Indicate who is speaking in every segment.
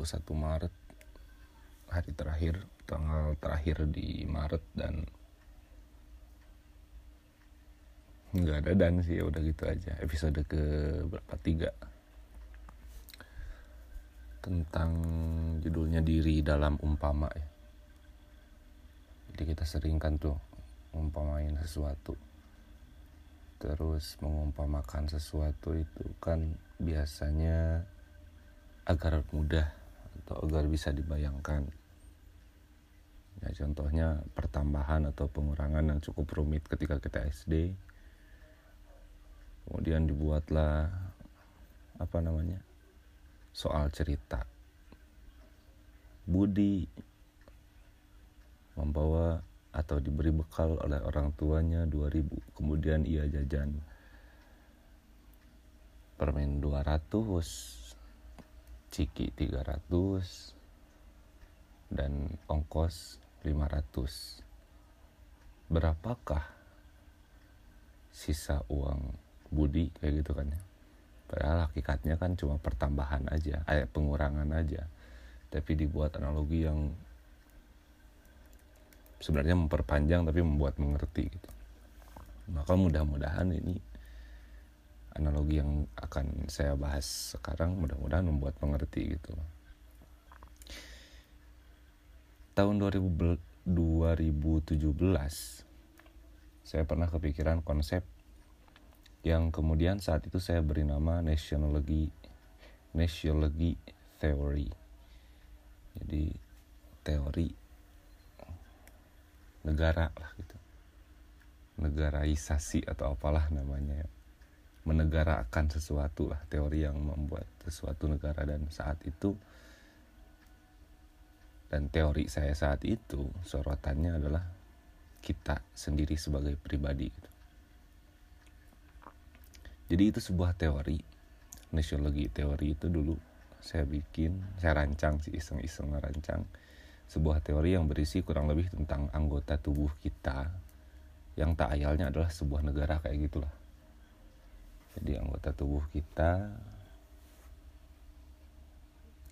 Speaker 1: 31 Maret hari terakhir tanggal terakhir di Maret dan nggak ada dan sih ya udah gitu aja. Episode ke berapa? Tiga. Tentang judulnya diri dalam umpama ya. Jadi kita sering kan tuh umpamain sesuatu. Terus mengumpamakan sesuatu itu kan biasanya agar mudah atau agar bisa dibayangkan. Ya contohnya pertambahan atau pengurangan yang cukup rumit ketika kita SD kemudian dibuatlah apa namanya soal cerita. Budi membawa atau diberi bekal oleh orang tuanya 2000 kemudian ia jajan permen 200 ciki 300 dan ongkos 500 berapakah sisa uang Budi kayak gitu kan ya? Padahal hakikatnya kan cuma pertambahan aja eh pengurangan aja. Tapi dibuat analogi yang sebenarnya memperpanjang tapi membuat mengerti gitu. Maka mudah-mudahan ini analogi yang akan saya bahas sekarang mudah-mudahan membuat mengerti gitu. Tahun 2000, 2017 saya pernah kepikiran konsep yang kemudian saat itu saya beri nama nationology nationology theory. Jadi teori negara lah gitu. Negaraisasi atau apalah namanya menegarakan sesuatu lah teori yang membuat sesuatu negara dan saat itu dan teori saya saat itu sorotannya adalah kita sendiri sebagai pribadi gitu. jadi itu sebuah teori nasionalogi teori itu dulu saya bikin saya rancang sih iseng-iseng rancang sebuah teori yang berisi kurang lebih tentang anggota tubuh kita yang tak ayalnya adalah sebuah negara kayak gitulah. Jadi anggota tubuh kita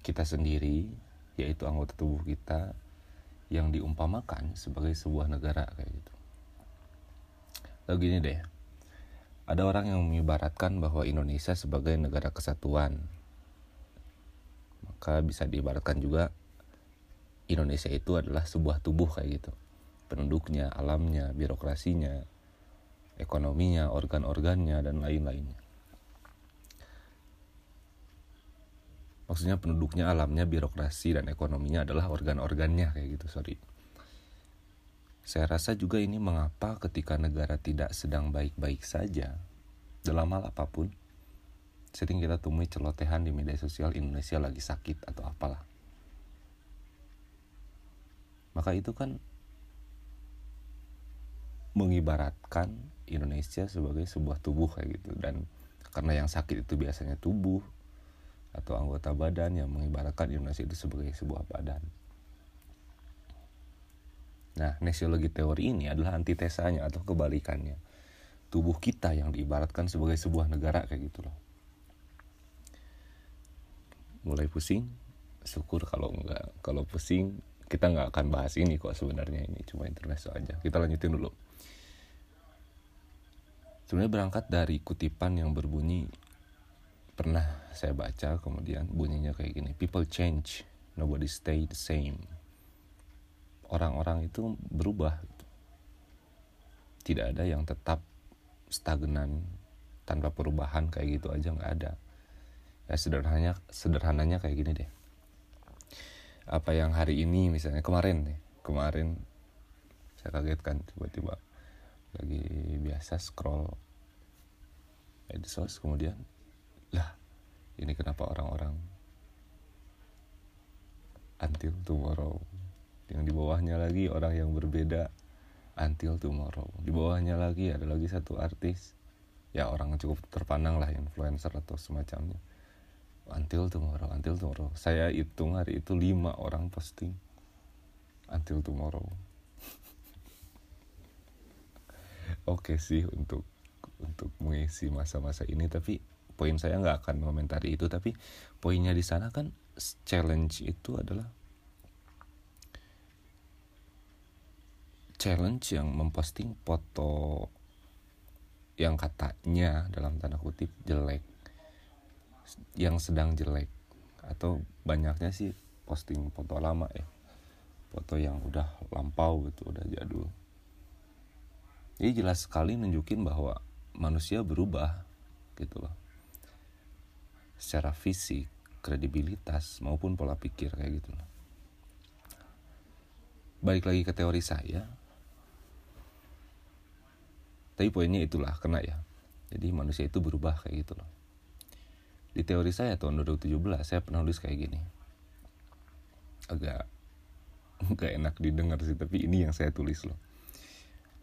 Speaker 1: kita sendiri yaitu anggota tubuh kita yang diumpamakan sebagai sebuah negara kayak gitu. Lalu gini deh. Ada orang yang mengibaratkan bahwa Indonesia sebagai negara kesatuan. Maka bisa diibaratkan juga Indonesia itu adalah sebuah tubuh kayak gitu penduduknya, alamnya, birokrasinya, ekonominya, organ-organnya, dan lain-lainnya. Maksudnya penduduknya, alamnya, birokrasi, dan ekonominya adalah organ-organnya kayak gitu, sorry. Saya rasa juga ini mengapa ketika negara tidak sedang baik-baik saja, dalam hal apa pun, sering kita temui celotehan di media sosial Indonesia lagi sakit atau apalah maka itu kan mengibaratkan Indonesia sebagai sebuah tubuh kayak gitu dan karena yang sakit itu biasanya tubuh atau anggota badan yang mengibaratkan Indonesia itu sebagai sebuah badan. Nah, nesiologi teori ini adalah antitesanya atau kebalikannya. Tubuh kita yang diibaratkan sebagai sebuah negara kayak gitu loh. Mulai pusing? Syukur kalau enggak. Kalau pusing, kita nggak akan bahas ini kok sebenarnya ini cuma intermezzo aja kita lanjutin dulu sebenarnya berangkat dari kutipan yang berbunyi pernah saya baca kemudian bunyinya kayak gini people change nobody stay the same orang-orang itu berubah. Tidak ada yang tetap stagnan tanpa perubahan kayak gitu aja nggak ada. Ya sederhananya sederhananya kayak gini deh. Apa yang hari ini misalnya kemarin nih kemarin saya kaget kan tiba-tiba lagi biasa scroll medsos kemudian. Lah ini kenapa orang-orang until tomorrow? Yang di bawahnya lagi orang yang berbeda until tomorrow. Di bawahnya lagi ada lagi satu artis. Ya orang cukup terpandang lah influencer atau semacamnya. Until tomorrow until tomorrow. Saya hitung hari itu lima orang posting. Until tomorrow oke okay sih untuk untuk mengisi masa-masa ini tapi poin saya nggak akan mengomentari itu. Tapi poinnya di sana kan challenge itu adalah challenge yang memposting foto yang katanya dalam tanda kutip jelek yang sedang jelek atau banyaknya sih posting foto lama ya foto yang udah lampau gitu udah jadul jadi jelas sekali nunjukin bahwa manusia berubah gitu loh. Secara fisik kredibilitas maupun pola pikir kayak gitu loh. Balik lagi ke teori saya. Tapi poinnya itulah kena ya. Jadi manusia itu berubah kayak gitu loh. Di teori saya tahun 2017 saya pernah nulis kayak gini. Agak nggak enak didengar sih tapi ini yang saya tulis loh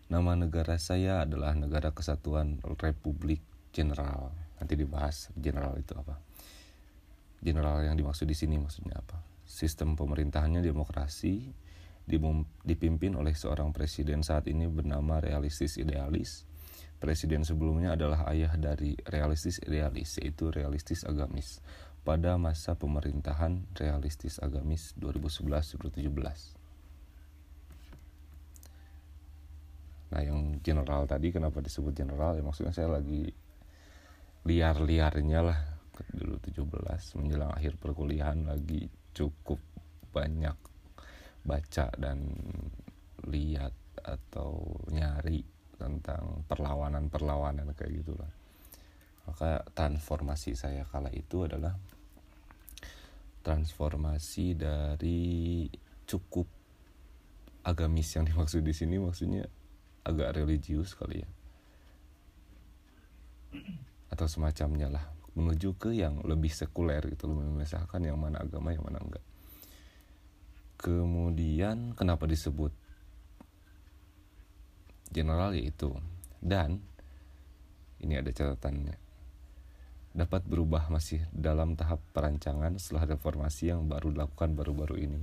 Speaker 1: nama negara saya adalah negara kesatuan Republik General nanti dibahas general itu apa. General yang dimaksud di sini maksudnya apa. Sistem pemerintahannya demokrasi dipimpin oleh seorang presiden saat ini bernama realistis idealis. Presiden sebelumnya adalah ayah dari realistis idealis yaitu realistis agamis. Pada masa pemerintahan realistis agamis 2011-2017 Nah yang general tadi kenapa disebut general? Ya maksudnya saya lagi liar-liarnya lah. Dulu 17 menjelang akhir perkuliahan lagi cukup banyak baca dan lihat atau nyari tentang perlawanan-perlawanan kayak gitulah. Maka transformasi saya kala itu adalah transformasi dari cukup agamis yang dimaksud di sini maksudnya agak religius kali ya. Atau semacamnya lah. Menuju ke yang lebih sekuler gitu loh. Memisahkan yang mana agama yang mana enggak. Kemudian kenapa disebut general? Yaitu dan ini ada catatannya. Dapat berubah masih dalam tahap perancangan setelah reformasi yang baru dilakukan baru-baru ini.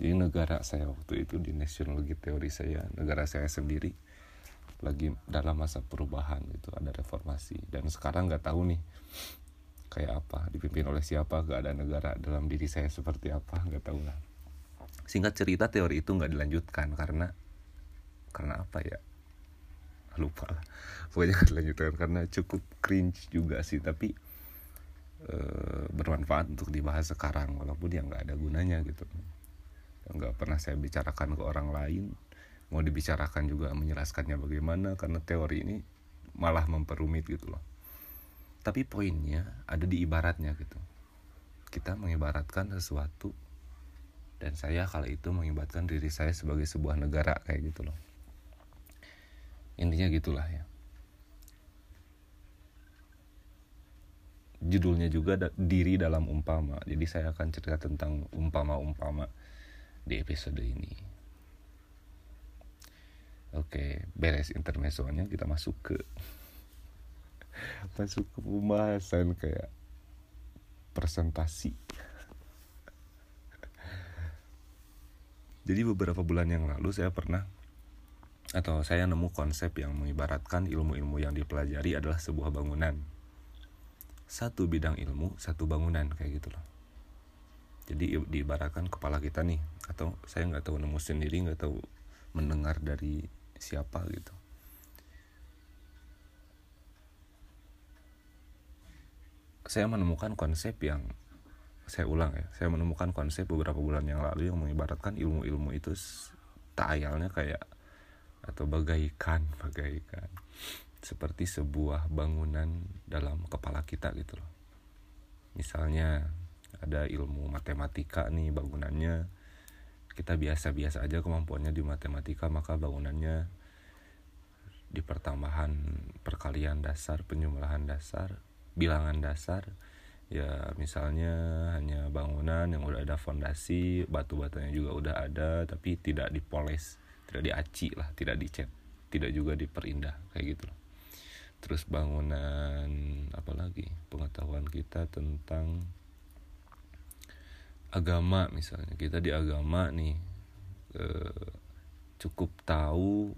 Speaker 1: Jadi negara saya waktu itu di nationologi teori saya negara saya sendiri lagi dalam masa perubahan gitu ada reformasi. Dan sekarang nggak tahu nih kayak apa dipimpin oleh siapa gak ada negara dalam diri saya seperti apa nggak tahu lah. Singkat cerita teori itu nggak dilanjutkan karena karena apa ya? Lupa lah. Pokoknya nggak dilanjutkan karena cukup cringe juga sih tapi e, bermanfaat untuk dibahas sekarang walaupun ya nggak ada gunanya gitu. Nggak pernah saya bicarakan ke orang lain mau dibicarakan juga menjelaskannya bagaimana karena teori ini malah memperumit gitu loh. Tapi poinnya ada di ibaratnya gitu. Kita mengibaratkan sesuatu dan saya kala itu mengibaratkan diri saya sebagai sebuah negara kayak gitu loh. Intinya gitulah ya. Judulnya juga diri dalam umpama. Jadi saya akan cerita tentang umpama-umpama di episode ini Oke, beres intermezzonya kita masuk ke masuk ke pembahasan kayak presentasi. Jadi beberapa bulan yang lalu saya pernah atau saya nemu konsep yang mengibaratkan ilmu-ilmu yang dipelajari adalah sebuah bangunan. Satu bidang ilmu, satu bangunan kayak gitu loh. Jadi diibaratkan kepala kita nih, atau saya nggak tahu nemu sendiri, nggak tahu mendengar dari siapa gitu. Saya menemukan konsep yang saya ulang ya saya menemukan konsep beberapa bulan yang lalu yang mengibaratkan ilmu-ilmu itu tak ayalnya kayak atau bagaikan bagaikan. Seperti sebuah bangunan dalam kepala kita gitu loh. Misalnya ada ilmu matematika nih bangunannya kita biasa-biasa aja kemampuannya di matematika maka bangunannya di pertambahan perkalian dasar penjumlahan dasar bilangan dasar. Ya misalnya hanya bangunan yang udah ada fondasi batu-batunya juga udah ada tapi tidak dipoles tidak diaci lah tidak dicat tidak juga diperindah kayak gitu loh. Terus bangunan apalagi pengetahuan kita tentang agama misalnya. Kita di agama nih eh, cukup tahu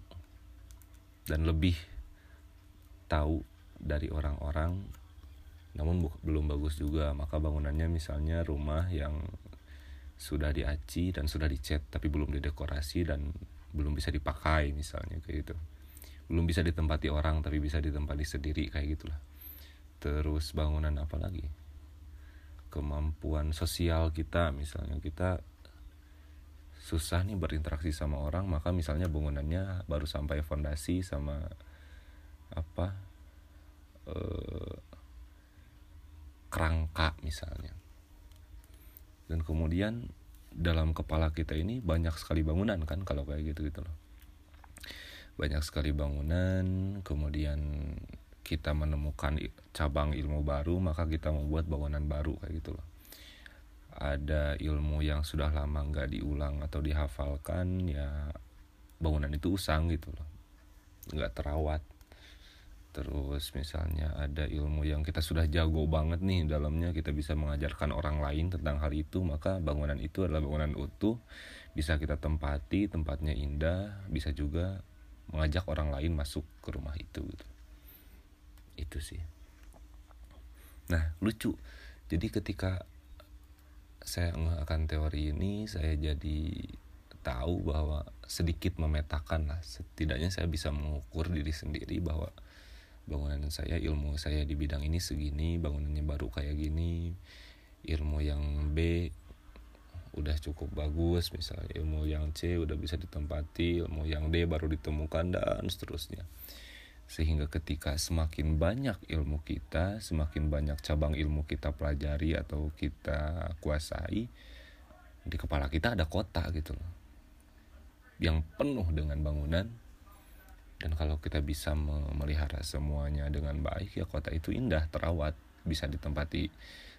Speaker 1: dan lebih tahu dari orang-orang namun belum bagus juga. Maka bangunannya misalnya rumah yang sudah diaci dan sudah dicat tapi belum didekorasi dan belum bisa dipakai misalnya kayak gitu. Belum bisa ditempati orang tapi bisa ditempati sendiri kayak gitulah. Terus bangunan apa lagi kemampuan sosial kita. Misalnya kita susah nih berinteraksi sama orang maka misalnya bangunannya baru sampai fondasi sama apa eh, kerangka misalnya. Dan kemudian dalam kepala kita ini banyak sekali bangunan kan kalau kayak gitu gitu loh. Banyak sekali bangunan kemudian kita menemukan cabang ilmu baru maka kita membuat bangunan baru kayak gitu loh ada ilmu yang sudah lama nggak diulang atau dihafalkan ya bangunan itu usang gitu loh. Nggak terawat. Terus misalnya ada ilmu yang kita sudah jago banget nih dalamnya kita bisa mengajarkan orang lain tentang hal itu maka bangunan itu adalah bangunan utuh bisa kita tempati tempatnya indah bisa juga mengajak orang lain masuk ke rumah itu gitu itu sih. Nah lucu. Jadi ketika saya akan teori ini saya jadi tahu bahwa sedikit memetakan lah. Setidaknya saya bisa mengukur diri sendiri bahwa bangunan saya ilmu saya di bidang ini segini bangunannya baru kayak gini ilmu yang B udah cukup bagus misalnya ilmu yang C udah bisa ditempati ilmu yang D baru ditemukan dan seterusnya sehingga ketika semakin banyak ilmu kita semakin banyak cabang ilmu kita pelajari atau kita kuasai di kepala kita ada kota gitu loh yang penuh dengan bangunan. Dan kalau kita bisa memelihara semuanya dengan baik ya kota itu indah terawat bisa ditempati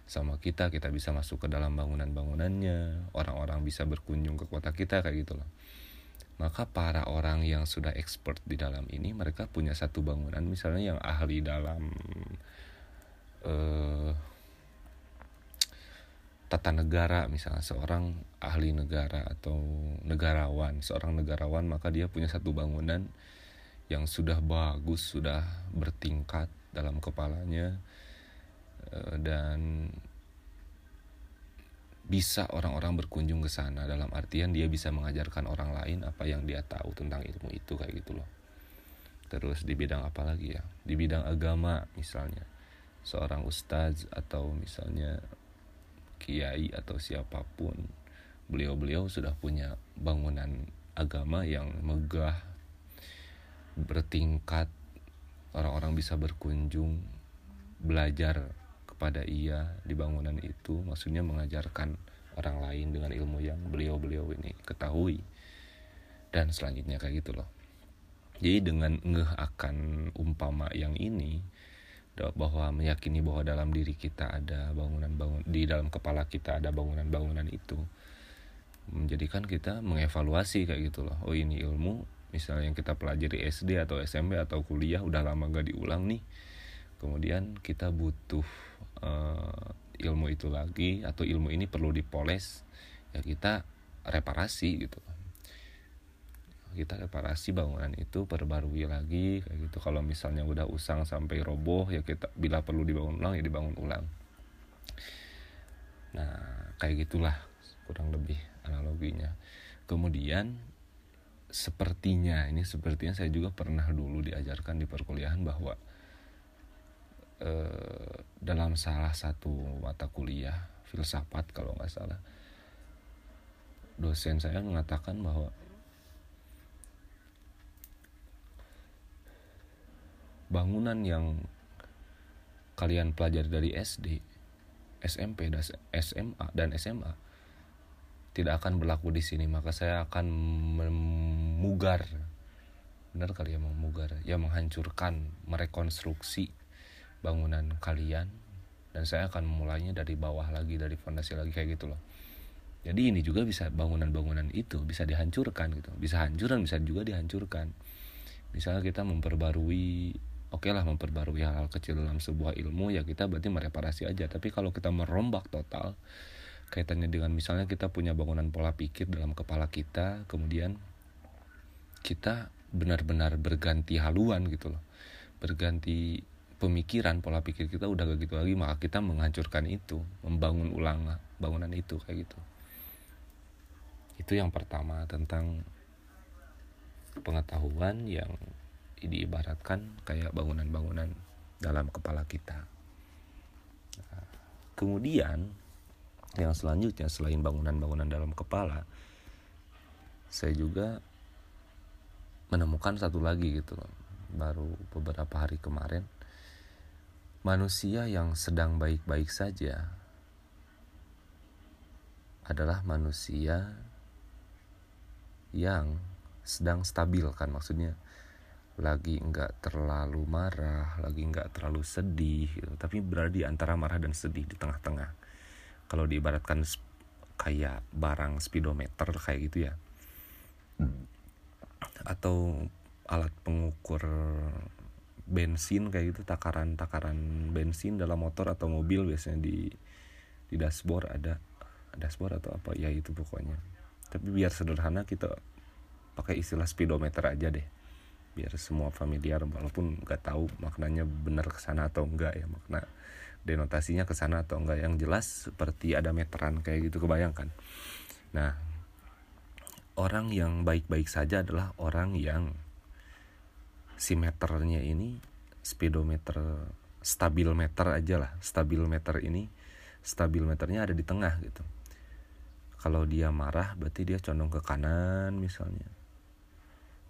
Speaker 1: sama kita kita bisa masuk ke dalam bangunan-bangunannya orang-orang bisa berkunjung ke kota kita kayak gitu loh maka para orang yang sudah expert di dalam ini mereka punya satu bangunan misalnya yang ahli dalam uh, tata negara misalnya seorang ahli negara atau negarawan seorang negarawan maka dia punya satu bangunan yang sudah bagus sudah bertingkat dalam kepalanya eh, dan bisa orang-orang berkunjung ke sana. Dalam artian dia bisa mengajarkan orang lain apa yang dia tahu tentang ilmu itu kayak gitu loh. Terus di bidang apa lagi ya? Di bidang agama misalnya. Seorang ustadz atau misalnya kiai atau siapa pun. Beliau-beliau sudah punya bangunan agama yang megah bertingkat. Orang-orang bisa berkunjung belajar kepada ia di bangunan itu maksudnya mengajarkan orang lain dengan ilmu yang beliau-beliau ini ketahui. Dan selanjutnya kayak gitu loh. Jadi dengan ngeh akan umpama yang ini bahwa meyakini bahwa dalam diri kita ada bangunan-bangun di dalam kepala kita ada bangunan-bangunan itu menjadikan kita mengevaluasi kayak gitu loh. Oh ini ilmu misalnya yang kita pelajari SD atau SMP atau kuliah udah lama gak diulang nih. Kemudian kita butuh uh, ilmu itu lagi atau ilmu ini perlu dipoles ya kita reparasi gitu. Kita reparasi bangunan itu perbarui lagi kayak gitu. Kalau misalnya udah usang sampai roboh ya kita bila perlu dibangun ulang ya dibangun ulang. Nah kayak gitulah kurang lebih analoginya. Kemudian sepertinya ini sepertinya saya juga pernah dulu diajarkan di perkuliahan bahwa eh, dalam salah satu mata kuliah filsafat kalau nggak salah. Dosen saya mengatakan bahwa bangunan yang kalian pelajari dari SD, SMP, dan SMA dan SMA tidak akan berlaku di sini. Maka saya akan memugar. Benar kali ya memugar. Ya menghancurkan merekonstruksi bangunan kalian dan saya akan memulainya dari bawah lagi dari fondasi lagi kayak gitu loh. Jadi ini juga bisa bangunan-bangunan itu bisa dihancurkan gitu. Bisa hancur dan bisa juga dihancurkan. Misalnya kita memperbarui oke okay lah memperbarui hal-hal kecil dalam sebuah ilmu ya kita berarti mereparasi aja. Tapi kalau kita merombak total kaitannya dengan misalnya kita punya bangunan pola pikir dalam kepala kita kemudian kita benar-benar berganti haluan gitu loh. Berganti pemikiran pola pikir kita udah gak gitu lagi maka kita menghancurkan itu membangun ulang bangunan itu kayak gitu. Itu yang pertama tentang pengetahuan yang diibaratkan kayak bangunan-bangunan dalam kepala kita. Nah, kemudian yang selanjutnya selain bangunan-bangunan dalam kepala saya juga menemukan satu lagi gitu baru beberapa hari kemarin Manusia yang sedang baik-baik saja adalah manusia yang sedang stabil kan maksudnya lagi nggak terlalu marah, lagi nggak terlalu sedih, gitu. tapi berada di antara marah dan sedih di tengah-tengah. Kalau diibaratkan kayak barang speedometer kayak gitu ya, atau alat pengukur bensin kayak gitu takaran-takaran bensin dalam motor atau mobil biasanya di di dashboard ada dashboard atau apa ya itu pokoknya. Tapi biar sederhana kita pakai istilah speedometer aja deh. Biar semua familiar walaupun nggak tahu maknanya benar ke sana atau enggak ya makna denotasinya ke sana atau enggak yang jelas seperti ada meteran kayak gitu kebayangkan nah orang yang baik-baik saja adalah orang yang si meternya ini speedometer stabil meter aja lah stabil meter ini stabil meternya ada di tengah gitu. Kalau dia marah berarti dia condong ke kanan misalnya.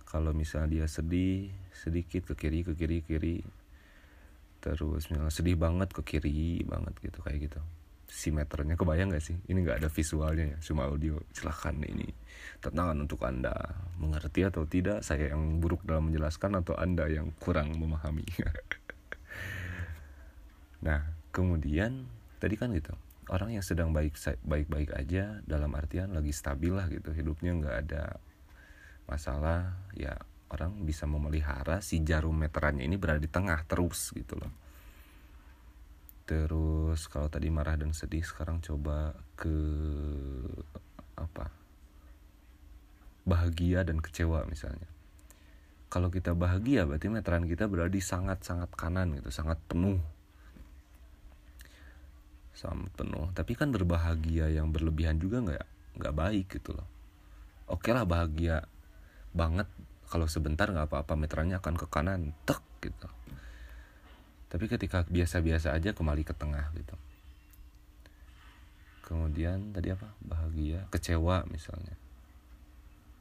Speaker 1: Kalau misalnya dia sedih sedikit ke kiri ke kiri kiri. Terus misalnya sedih banget ke kiri banget gitu kayak gitu si meternya. Kebayang gak sih? Ini nggak ada visualnya ya. Cuma audio. Silahkan ini tantangan untuk anda. Mengerti atau tidak saya yang buruk dalam menjelaskan atau anda yang kurang memahami? Nah kemudian tadi kan gitu. Orang yang sedang baik baik baik aja dalam artian lagi stabil lah gitu. Hidupnya nggak ada masalah. Ya orang bisa memelihara si jarum meterannya ini berada di tengah terus gitu loh terus kalau tadi marah dan sedih sekarang coba ke apa bahagia dan kecewa misalnya. Kalau kita bahagia berarti meteran kita berada di sangat-sangat kanan gitu sangat penuh. Sangat penuh. Tapi kan berbahagia yang berlebihan juga nggak nggak baik gitu loh. Oke lah bahagia banget. Kalau sebentar nggak apa-apa meterannya akan ke kanan tek gitu tapi ketika biasa-biasa aja kembali ke tengah gitu. Kemudian tadi apa? Bahagia kecewa misalnya.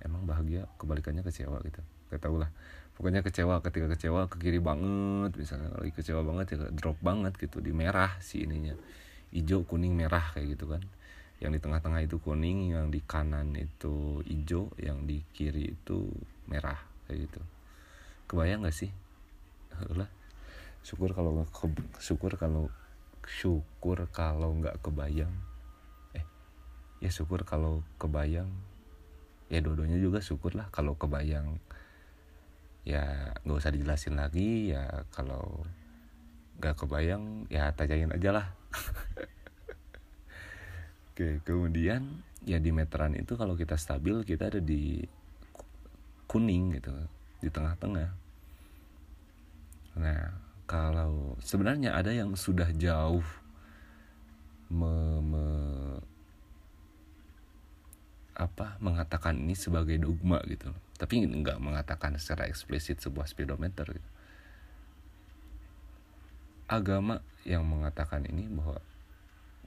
Speaker 1: Emang bahagia kebalikannya kecewa gitu. Gak tau lah. Pokoknya kecewa ketika kecewa ke kiri banget misalnya. Lagi kecewa banget ya drop banget gitu. Di merah si ininya. Hijau kuning merah kayak gitu kan. Yang di tengah-tengah itu kuning yang di kanan itu hijau yang di kiri itu merah kayak gitu. Kebayang gak sih? Lah syukur kalau nggak ke, syukur kalau syukur kalau nggak kebayang. Eh ya syukur kalau kebayang. Ya dua-duanya juga syukur lah kalau kebayang. Ya nggak usah dijelasin lagi ya kalau nggak kebayang ya tanyain aja lah. Oke kemudian ya di meteran itu kalau kita stabil kita ada di kuning gitu di tengah-tengah. Nah kalau sebenarnya ada yang sudah jauh me, me, apa mengatakan ini sebagai dogma gitu. Tapi nggak mengatakan secara eksplisit sebuah speedometer gitu. agama yang mengatakan ini bahwa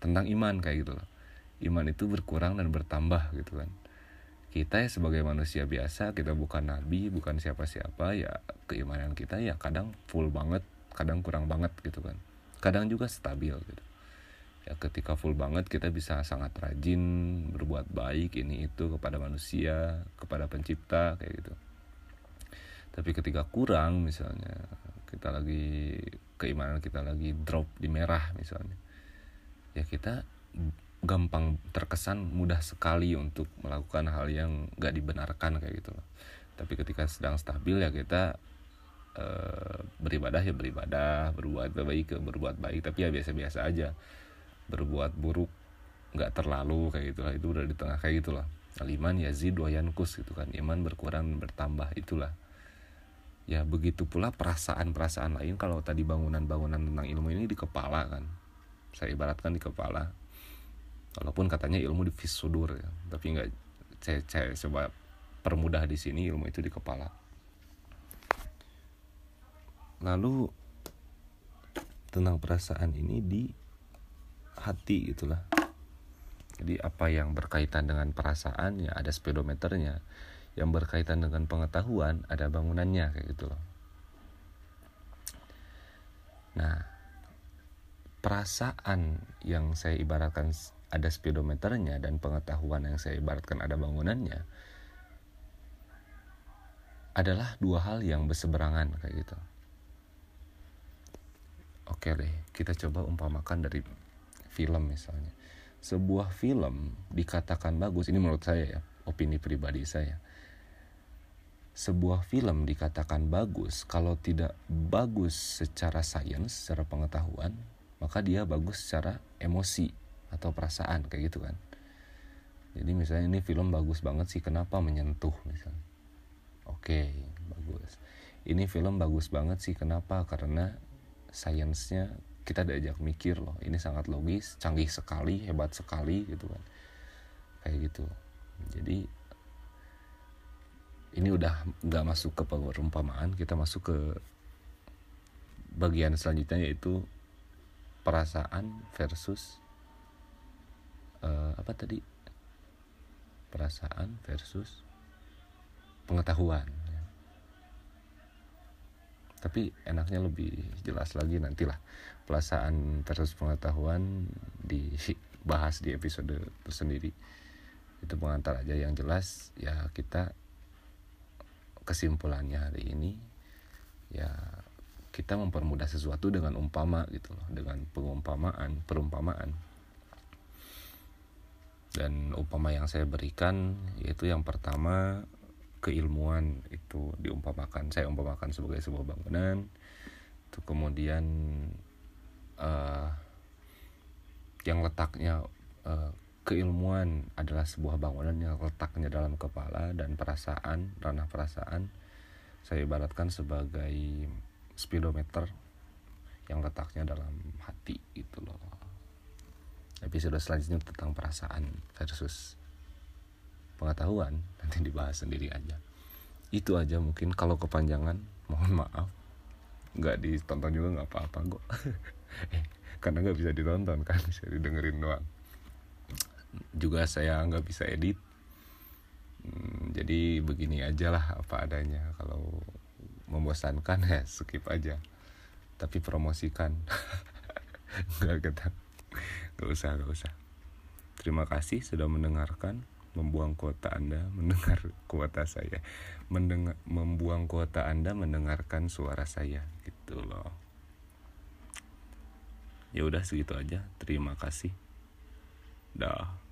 Speaker 1: tentang iman kayak gitu loh. Iman itu berkurang dan bertambah gitu kan. Kita ya sebagai manusia biasa kita bukan nabi bukan siapa-siapa ya keimanan kita ya kadang full banget kadang kurang banget gitu kan. Kadang juga stabil gitu. Ya ketika full banget kita bisa sangat rajin berbuat baik ini itu kepada manusia kepada pencipta kayak gitu. Tapi ketika kurang misalnya kita lagi keimanan kita lagi drop di merah misalnya ya kita gampang terkesan mudah sekali untuk melakukan hal yang gak dibenarkan kayak gitu loh. Tapi ketika sedang stabil ya kita Eh, beribadah ya beribadah berbuat baik ke berbuat baik. Tapi ya biasa-biasa aja. Berbuat buruk nggak terlalu kayak gitulah. Itu udah di tengah kayak gitulah. Aliman yazid wayankus gitu kan. Iman berkurang bertambah itulah. Ya begitu pula perasaan-perasaan lain. Kalau tadi bangunan-bangunan tentang ilmu ini di kepala kan. Saya ibaratkan di kepala. Walaupun katanya ilmu di visudur ya. Tapi nggak saya, saya coba permudah di sini ilmu itu di kepala lalu tentang perasaan ini di hati gitulah jadi apa yang berkaitan dengan perasaan ya ada speedometernya yang berkaitan dengan pengetahuan ada bangunannya kayak gitu loh. Nah, perasaan yang saya ibaratkan ada speedometernya dan pengetahuan yang saya ibaratkan ada bangunannya adalah dua hal yang berseberangan kayak gitu. Oke deh, kita coba umpamakan dari film misalnya. Sebuah film dikatakan bagus, ini menurut saya ya, opini pribadi saya sebuah film dikatakan bagus kalau tidak bagus secara sains, secara pengetahuan, maka dia bagus secara emosi atau perasaan kayak gitu kan. Jadi misalnya ini film bagus banget sih kenapa menyentuh misalnya. Oke, bagus. Ini film bagus banget sih kenapa? Karena sainsnya kita diajak mikir loh. Ini sangat logis, canggih sekali, hebat sekali gitu kan. Kayak gitu. Jadi ini udah nggak masuk ke perumpamaan kita masuk ke bagian selanjutnya yaitu perasaan versus uh, apa tadi perasaan versus pengetahuan. Tapi enaknya lebih jelas lagi nantilah perasaan versus pengetahuan dibahas di episode tersendiri. Itu pengantar aja yang jelas ya kita kesimpulannya hari ini ya kita mempermudah sesuatu dengan umpama gitu loh dengan pengumpamaan perumpamaan. Dan upama yang saya berikan yaitu yang pertama keilmuan itu diumpamakan saya umpamakan sebagai sebuah bangunan itu kemudian uh, yang letaknya uh, keilmuan adalah sebuah bangunan yang letaknya dalam kepala dan perasaan, ranah perasaan saya ibaratkan sebagai speedometer yang letaknya dalam hati gitu loh. Episode selanjutnya tentang perasaan versus pengetahuan nanti dibahas sendiri aja. Itu aja mungkin kalau kepanjangan mohon maaf. Nggak ditonton juga nggak apa-apa kok. Eh, karena nggak bisa ditonton kan bisa didengerin doang. Juga saya nggak bisa edit. Hmm, jadi begini aja lah apa adanya. Kalau membosankan ya skip aja. Tapi promosikan. Nggak ketat nggak usah nggak usah. Terima kasih sudah mendengarkan membuang kuota anda mendengar kuota saya. Mendengar membuang kuota anda mendengarkan suara saya. Gitu loh. Ya udah segitu aja. Terima kasih. Dah